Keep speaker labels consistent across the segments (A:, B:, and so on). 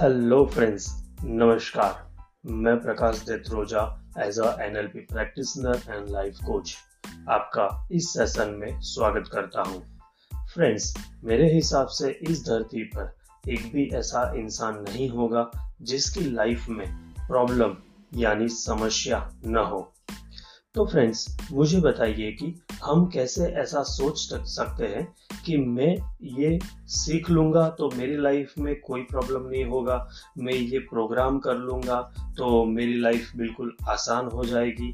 A: Hello friends नमस्कार मैं Prakash Detroja as a NLP practitioner and life coach आपका इस सेशन में स्वागत करता हूँ। फ्रेंड्स मेरे हिसाब से इस धरती पर एक भी ऐसा इंसान नहीं होगा जिसकी लाइफ में प्रॉब्लम यानी समस्या न हो। तो फ्रेंड्स मुझे बताइए कि हम कैसे ऐसा सोच सकते हैं कि मैं ये सीख लूँगा तो मेरी लाइफ में कोई प्रॉब्लम नहीं होगा, मैं ये प्रोग्राम कर लूँगा तो मेरी लाइफ बिल्कुल आसान हो जाएगी।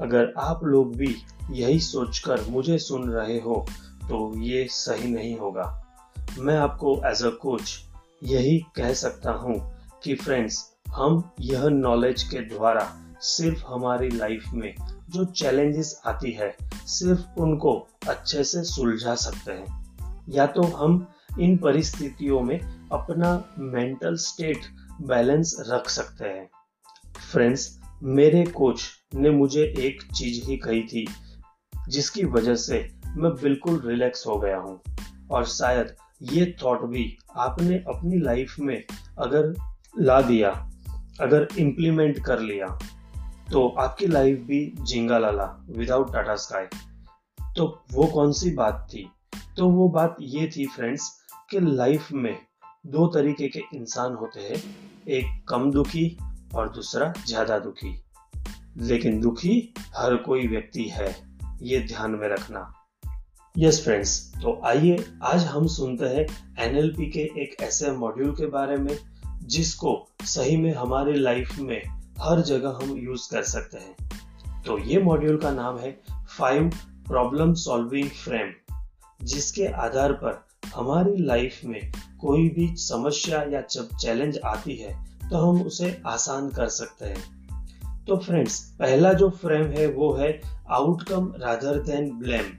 A: अगर आप लोग भी यही सोचकर मुझे सुन रहे हो तो ये सही नहीं होगा। मैं आपको एज अ कोच यही कह सकता हूँ कि फ्रेंड्स हम यह नॉलेज के द्वारा सिर्फ़ हमारी लाइफ में जो चैलेंजेस आती है, सिर्फ़ उनको अच्छे से सुलझा सकते हैं। या तो हम इन परिस्थितियों में अपना मेंटल स्टेट बैलेंस रख सकते हैं। फ्रेंड्स मेरे कोच ने मुझे एक चीज़ ही कही थी, जिसकी वजह से मैं बिल्कुल रिलैक्स हो गया हूँ। और शायद ये थॉट भी आपने अपनी लाइफ में अगर ला दिया, अगर इम्प्लीमेंट कर लिया तो आपकी लाइफ भी जिंगा लाला विदाउट टाटा स्काई तो वो कौन सी बात थी? तो वो बात ये थी फ्रेंड्स कि लाइफ में दो तरीके के इंसान होते हैं, एक कम दुखी और दूसरा ज़्यादा दुखी। लेकिन दुखी हर कोई व्यक्ति है, ये ध्यान में रखना। यस फ्रेंड्स तो आइए आज हम सुनते हैं एनएलपी के एक ऐसे मॉड्यूल के बारे में, जिसको सही में हमारे लाइफ में हर जगह हम यूज़ कर सकते हैं। तो ये मॉड्यूल का नाम है फाइव प्रॉब्लम सॉल्विंग फ्रेम जिसके आधार पर हमारी लाइफ में कोई भी समस्या या जब चैलेंज आती है तो हम उसे आसान कर सकते हैं। तो फ्रेंड्स पहला जो फ्रेम है, वो है outcome rather than blame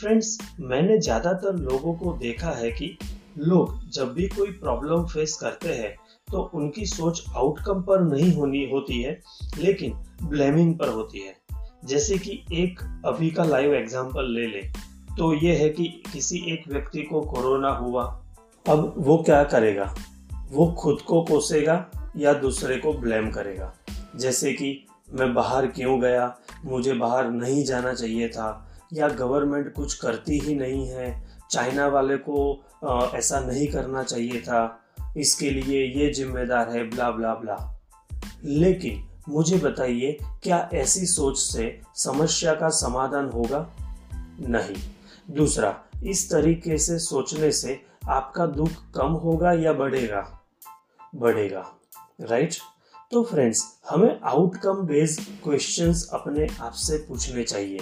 A: friends मैंने ज़्यादातर लोगों को देखा है कि लोग जब भी कोई प्रॉब्लम फेस करते हैं तो उनकी सोच आउटकम पर नहीं होनी होती है, लेकिन ब्लेमिंग पर होती है। जैसे कि एक अभी का लाइव एग्ज़ाम्पल ले ले तो ये है कि किसी एक व्यक्ति को कोरोना हुआ, अब वो क्या करेगा? वो खुद को कोसेगा या दूसरे को ब्लेम करेगा? जैसे कि मैं बाहर क्यों गया? मुझे बाहर नहीं जाना चाहिए था, या गवर्नमेंट कुछ करती ही नहीं है, चाइना वाले को ऐसा नहीं करना चाहिए था इसके लिए ये जिम्मेदार है ब्ला ब्ला ब्ला लेकिन मुझे बताइए, क्या ऐसी सोच से समस्या का समाधान होगा? नहीं। दूसरा, इस तरीके से सोचने से आपका दुख कम होगा या बढ़ेगा? बढ़ेगा राइट तो फ्रेंड्स हमें आउटकम बेस्ड क्वेश्चंस अपने आप से पूछने चाहिए।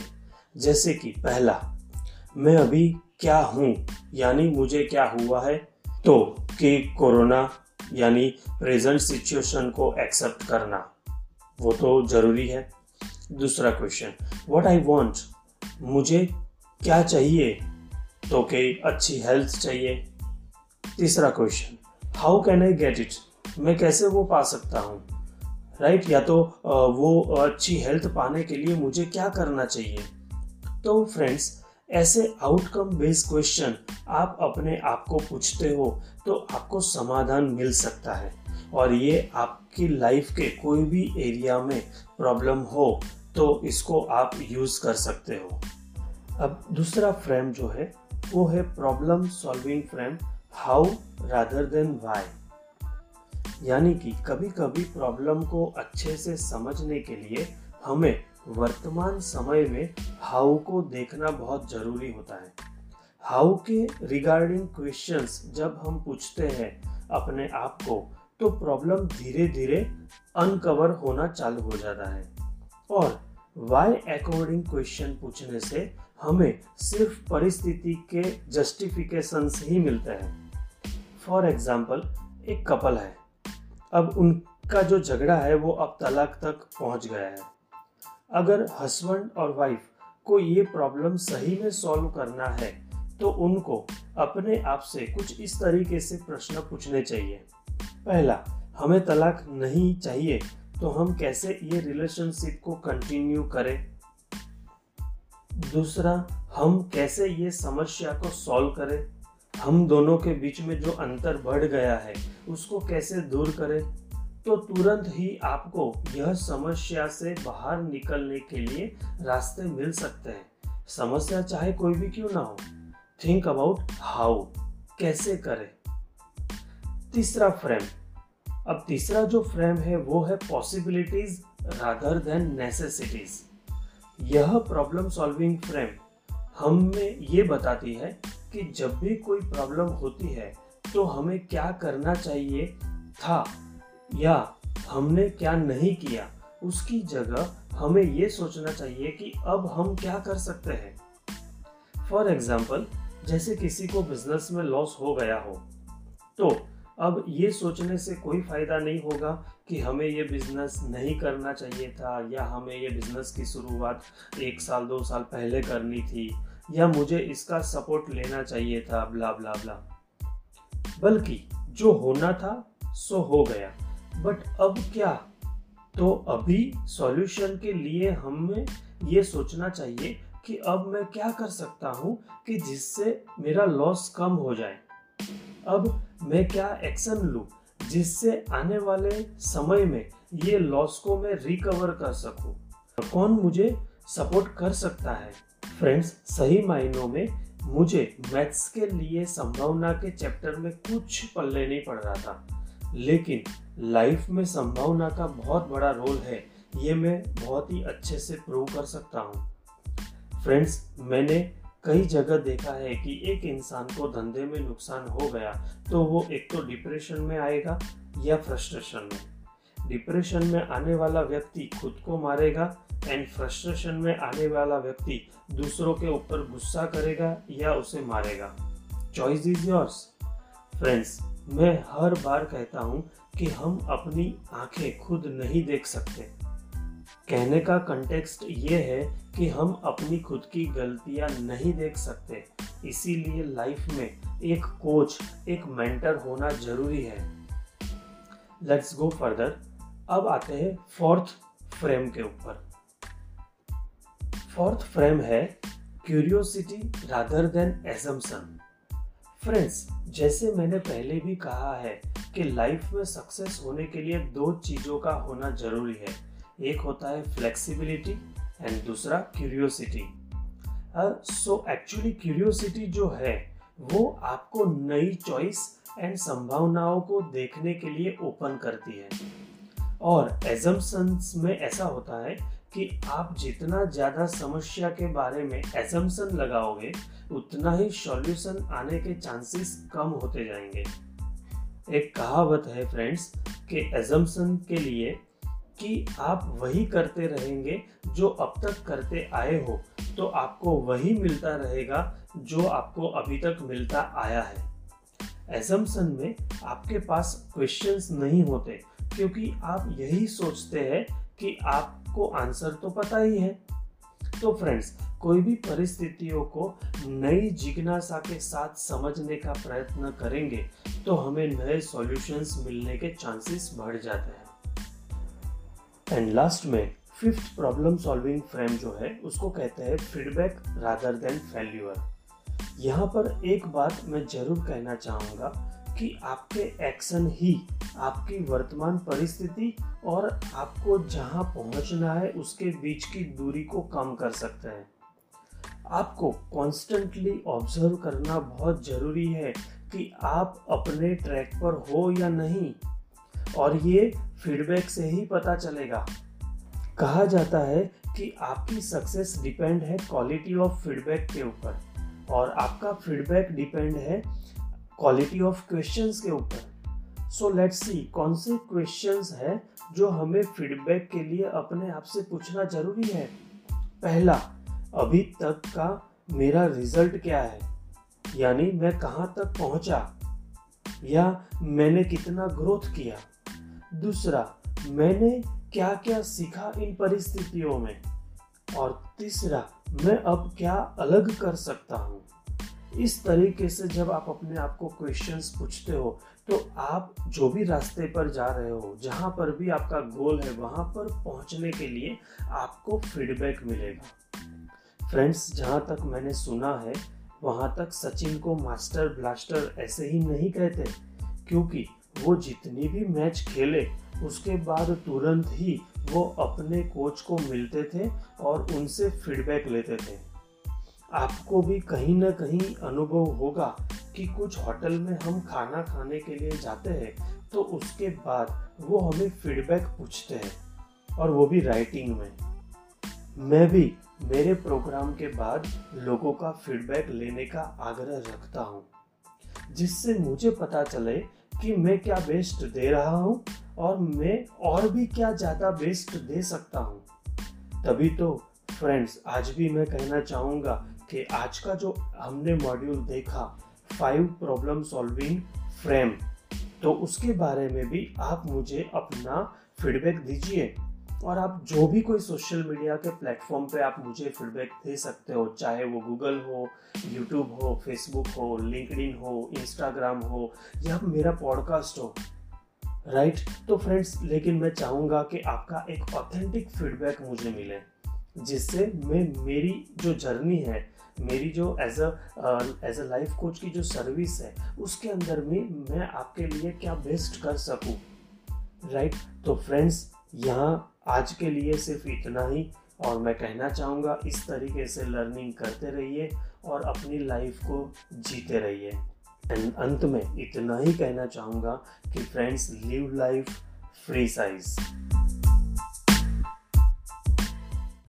A: जैसे कि पहला, मैं अभी क्या हूँ? यानी मुझे क्या हुआ है? तो कि कोरोना यानी प्रेजेंट सिचुएशन को एक्सेप्ट करना, वो तो ज़रूरी है। दूसरा क्वेश्चन व्हाट आई वांट मुझे क्या चाहिए? तो कि अच्छी हेल्थ चाहिए। तीसरा question how can I get it मैं कैसे वो पा सकता हूँ? Right right? या तो वो अच्छी हेल्थ पाने के लिए मुझे क्या करना चाहिए? तो फ्रेंड्स ऐसे आउटकम बेस्ड क्वेश्चन आप अपने आप को पूछते हो तो आपको समाधान मिल सकता है। और ये आपकी लाइफ के कोई भी एरिया में प्रॉब्लम हो तो इसको आप यूज़ कर सकते हो। अब दूसरा फ्रेम जो है, वो है problem solving frame how rather than why यानी कि कभी कभी प्रॉब्लम को अच्छे से समझने के लिए हमें वर्तमान समय में हाउ को देखना बहुत ज़रूरी होता है। हाउ के रिगार्डिंग क्वेश्चंस जब हम पूछते हैं अपने आप को तो प्रॉब्लम धीरे धीरे अनकवर होना चालू हो जाता है। और वाई अकॉर्डिंग क्वेश्चन पूछने से हमें सिर्फ़ परिस्थिति के जस्टिफिकेशन ही मिलते हैं। फॉर एग्ज़ाम्पल एक कपल है। अब उनका जो झगड़ा है वो अब तलाक तक पहुँच गया है। अगर हस्बैंड और वाइफ को ये प्रॉब्लम सही में सॉल्व करना है तो उनको अपने आप से कुछ इस तरीके से प्रश्न पूछने चाहिए। पहला, हमें तलाक नहीं चाहिए तो हम कैसे ये रिलेशनशिप को कंटिन्यू करें? दूसरा, हम कैसे ये समस्या को सॉल्व करें? हम दोनों के बीच में जो अंतर बढ़ गया है, उसको कैसे दूर करें? तो तुरंत ही आपको यह समस्या से बाहर निकलने के लिए रास्ते मिल सकते हैं। समस्या चाहे कोई भी क्यों ना हो। थिंक अबाउट हाउ कैसे करें? तीसरा फ्रेम अब तीसरा जो फ्रेम है, वो है पॉसिबिलिटीज रादर देन नेसेसिटीज यह प्रॉब्लम सॉल्विंग फ्रेम हमें ये बताती है कि जब भी कोई प्रॉब्लम होती है तो हमें क्या करना चाहिए? था। या हमने क्या नहीं किया, उसकी जगह हमें ये सोचना चाहिए कि अब हम क्या कर सकते हैं। फॉर एग्ज़ाम्पल जैसे किसी को बिज़नेस में लॉस हो गया हो तो अब ये सोचने से कोई फ़ायदा नहीं होगा कि हमें ये बिज़नेस नहीं करना चाहिए था, या हमें ये बिज़नेस की शुरुआत एक साल, दो साल पहले करनी थी, या मुझे इसका सपोर्ट लेना चाहिए था ब्ला ब्ला ब्ला बल्कि जो होना था, सो हो गया। बट अब क्या? तो अभी सॉल्यूशन के लिए हमें ये सोचना चाहिए कि अब मैं क्या कर सकता हूँ कि जिससे मेरा लॉस कम हो जाए। अब मैं क्या एक्शन लू जिससे आने वाले समय में ये लॉस को मैं रिकवर कर सकूँ? कौन मुझे सपोर्ट कर सकता है? फ्रेंड्स सही मायनों में मुझे मैथ्स के लिए संभावना के चैप्टर में कुछ पल्ले नहीं पड़ रहा था। लेकिन लाइफ में संभावना का बहुत बड़ा रोल है। ये मैं बहुत ही अच्छे से प्रूव कर सकता हूँ। फ्रेंड्स मैंने कई जगह देखा है कि एक इंसान को धंधे में नुकसान हो गया तो वो एक तो डिप्रेशन में आएगा या फ्रस्ट्रेशन में। डिप्रेशन में आने वाला व्यक्ति खुद को मारेगा एंड फ्रस्ट्रेशन में आने वाला व्यक्ति दूसरों के ऊपर गुस्सा करेगा या उसे मारेगा। चॉइस इज़ योर्स फ्रेंड्स मैं हर बार कहता हूँ कि हम अपनी आँखें खुद नहीं देख सकते। कहने का कंटेक्स्ट ये है कि हम अपनी खुद की गलतियाँ नहीं देख सकते। इसीलिए लाइफ में एक कोच एक मेंटर होना ज़रूरी है। लेट्स गो फर्दर अब आते हैं फोर्थ फ्रेम के ऊपर। फोर्थ फ्रेम है curiosity rather than assumption friends जैसे मैंने पहले भी कहा है कि लाइफ में सक्सेस होने के लिए दो चीज़ों का होना ज़रूरी है। एक होता है फ्लेक्सिबिलिटी एंड दूसरा क्यूरियोसिटी सो एक्चुअली क्यूरियोसिटी जो है, वो आपको नई चॉइस एंड संभावनाओं को देखने के लिए ओपन करती है। और एजम्पन्स में ऐसा होता है कि आप जितना ज़्यादा समस्या के बारे में एजम्पन लगाओगे, उतना ही सॉल्यूशन आने के चांसेस कम होते जाएँगे। एक कहावत है फ्रेंड्स कि एजम्पन के लिए कि आप वही करते रहेंगे जो अब तक करते आए हो तो आपको वही मिलता रहेगा जो आपको अभी तक मिलता आया है। एजम्सन में आपके पास क्वेश्चंस नहीं होते क्योंकि आप यही सोचते हैं कि आपको आंसर तो पता ही है। तो फ्रेंड्स, कोई भी परिस्थितियों को नई जिज्ञासा के साथ समझने का प्रयत्न करेंगे तो हमें नए सॉल्यूशंस मिलने के चांसेस बढ़ जाते हैं। एंड लास्ट में फिफ्थ प्रॉब्लम सॉल्विंग फ्रेम जो है, उसको कहते हैं फीडबैक रादर देन फेल्यूअर यहाँ पर एक बात मैं ज़रूर कहना चाहूँगा कि आपके एक्शन ही, आपकी वर्तमान परिस्थिति और आपको जहाँ पहुँचना है, उसके बीच की दूरी को कम कर सकते हैं। आपको कॉन्स्टेंटली ऑब्ज़र्व करना बहुत ज़रूरी है कि आप अपने ट्रैक पर हो या नहीं, और ये फीडबैक से ही पता चलेगा। कहा जाता है कि आपकी सक्सेस डिपेंड है क्वालिटी ऑफ़ फीडबैक के ऊपर, और आपका फीडबैक डिपेंड है क्वालिटी ऑफ़ क्वेश्चंस के ऊपर। सो लेट्स सी कौन से क्वेश्चंस है जो हमें फीडबैक के लिए अपने आप से पूछना ज़रूरी है? पहला, अभी तक का मेरा रिज़ल्ट क्या है? यानी मैं कहाँ तक पहुँचा? या मैंने कितना ग्रोथ किया? दूसरा, मैंने क्या क्या सीखा इन परिस्थितियों में? और तीसरा, मैं अब क्या अलग कर सकता हूँ? इस तरीके से जब आप अपने आप को क्वेश्चंस पूछते हो तो आप जो भी रास्ते पर जा रहे हो, जहाँ पर भी आपका गोल है, वहाँ पर पहुँचने के लिए आपको फीडबैक मिलेगा। फ्रेंड्स जहाँ तक मैंने सुना है, वहाँ तक सचिन को मास्टर ब्लास्टर ऐसे ही नहीं कहते, क्योंकि वो जितनी भी मैच खेले, उसके बाद तुरंत ही वो अपने कोच को मिलते थे और उनसे फीडबैक लेते थे। आपको भी कहीं ना कहीं अनुभव होगा कि कुछ होटल में हम खाना खाने के लिए जाते हैं तो उसके बाद वो हमें फीडबैक पूछते हैं और वो भी राइटिंग में। मैं भी मेरे प्रोग्राम के बाद लोगों का फीडबैक लेने का आग्रह रखता हूँ, जिससे मुझे पता चले कि मैं क्या बेस्ट दे रहा हूँ और मैं और भी क्या ज़्यादा बेस्ट दे सकता हूँ। तभी तो फ्रेंड्स आज भी मैं कहना चाहूँगा कि आज का जो हमने मॉड्यूल देखा फाइव प्रॉब्लम सॉल्विंग फ्रेम तो उसके बारे में भी आप मुझे अपना फीडबैक दीजिए और आप जो भी कोई सोशल मीडिया के प्लेटफॉर्म पे आप मुझे फीडबैक दे सकते हो, चाहे वो गूगल हो यूट्यूब हो फेसबुक हो लिंकड हो इंस्टाग्राम हो, या मेरा पॉडकास्ट हो राइट right? तो फ्रेंड्स लेकिन मैं चाहूँगा कि आपका एक ऑथेंटिक फीडबैक मुझे मिले, जिससे मैं मेरी जो जर्नी है मेरी जो as a as a life coach की जो सर्विस है, उसके अंदर में मैं आपके लिए क्या बेस्ट कर सकूँ? Right right? तो फ्रेंड्स यहाँ आज के लिए सिर्फ़ इतना ही और मैं कहना चाहूँगा, इस तरीके से लर्निंग करते रहिए और अपनी लाइफ को जीते रहिए। एंड अंत में इतना ही कहना चाहूँगा कि friends live life free size